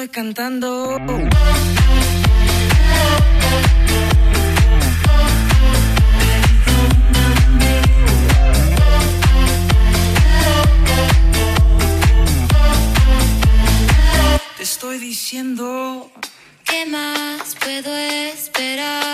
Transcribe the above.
Estoy cantando. Te estoy diciendo. ¿Qué más puedo esperar